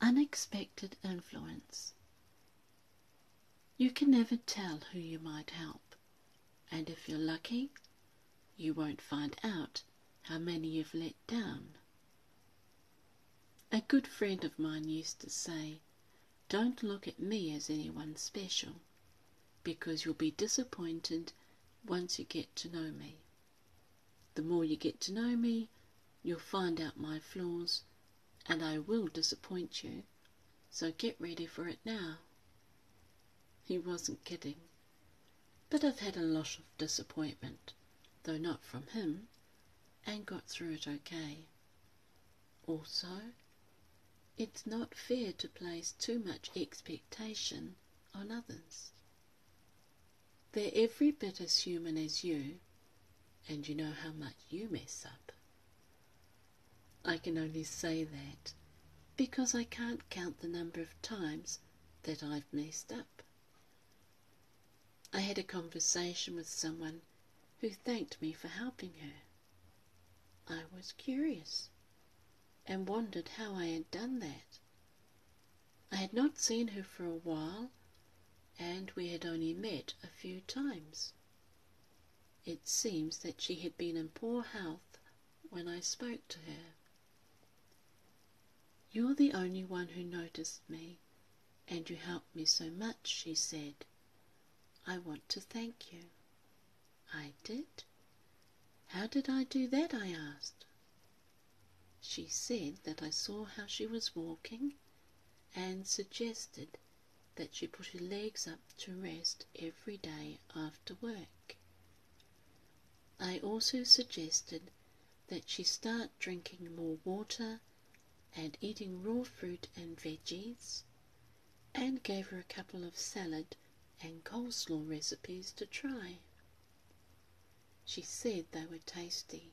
Unexpected influence. You can never tell who you might help, and if you're lucky, you won't find out how many you've let down. A good friend of mine used to say, Don't look at me as anyone special, because you'll be disappointed once you get to know me. The more you get to know me, you'll find out my flaws, and I will disappoint you, so get ready for it now. He wasn't kidding, but I've had a lot of disappointment, though not from him, and got through it okay. Also, it's not fair to place too much expectation on others. They're every bit as human as you, and you know how much you mess up. I can only say that because I can't count the number of times that I've messed up. I had a conversation with someone who thanked me for helping her. I was curious and wondered how I had done that. I had not seen her for a while, and we had only met a few times. It seems that she had been in poor health when I spoke to her. You're the only one who noticed me, and you helped me so much, she said. I want to thank you. I did? How did I do that? I asked. She said that I saw how she was walking and suggested that she put her legs up to rest every day after work. I also suggested that she start drinking more water and eating raw fruit and veggies, and gave her a couple of salad and coleslaw recipes to try. She said they were tasty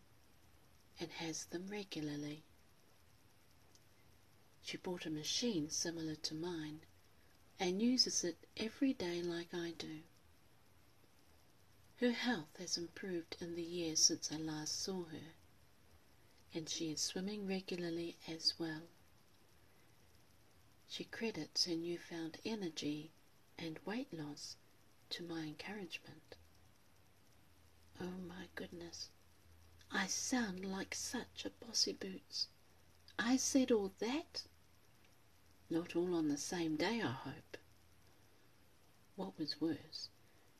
and has them regularly. She bought a machine similar to mine and uses it every day like I do. Her health has improved in the years since I last saw her, and she is swimming regularly as well. She credits her newfound energy and weight loss to my encouragement. Oh my goodness, I sound like such a bossy boots. I said all that? Not all on the same day, I hope. What was worse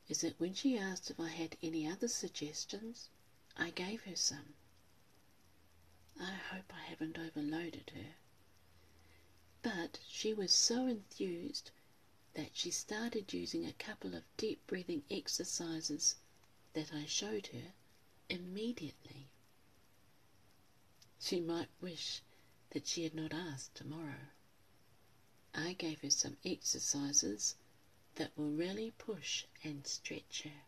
is that when she asked if I had any other suggestions, I gave her some. I hope I haven't overloaded her. But she was so enthused that she started using a couple of deep breathing exercises that I showed her immediately. She might wish that she had not asked tomorrow. I gave her some exercises that will really push and stretch her.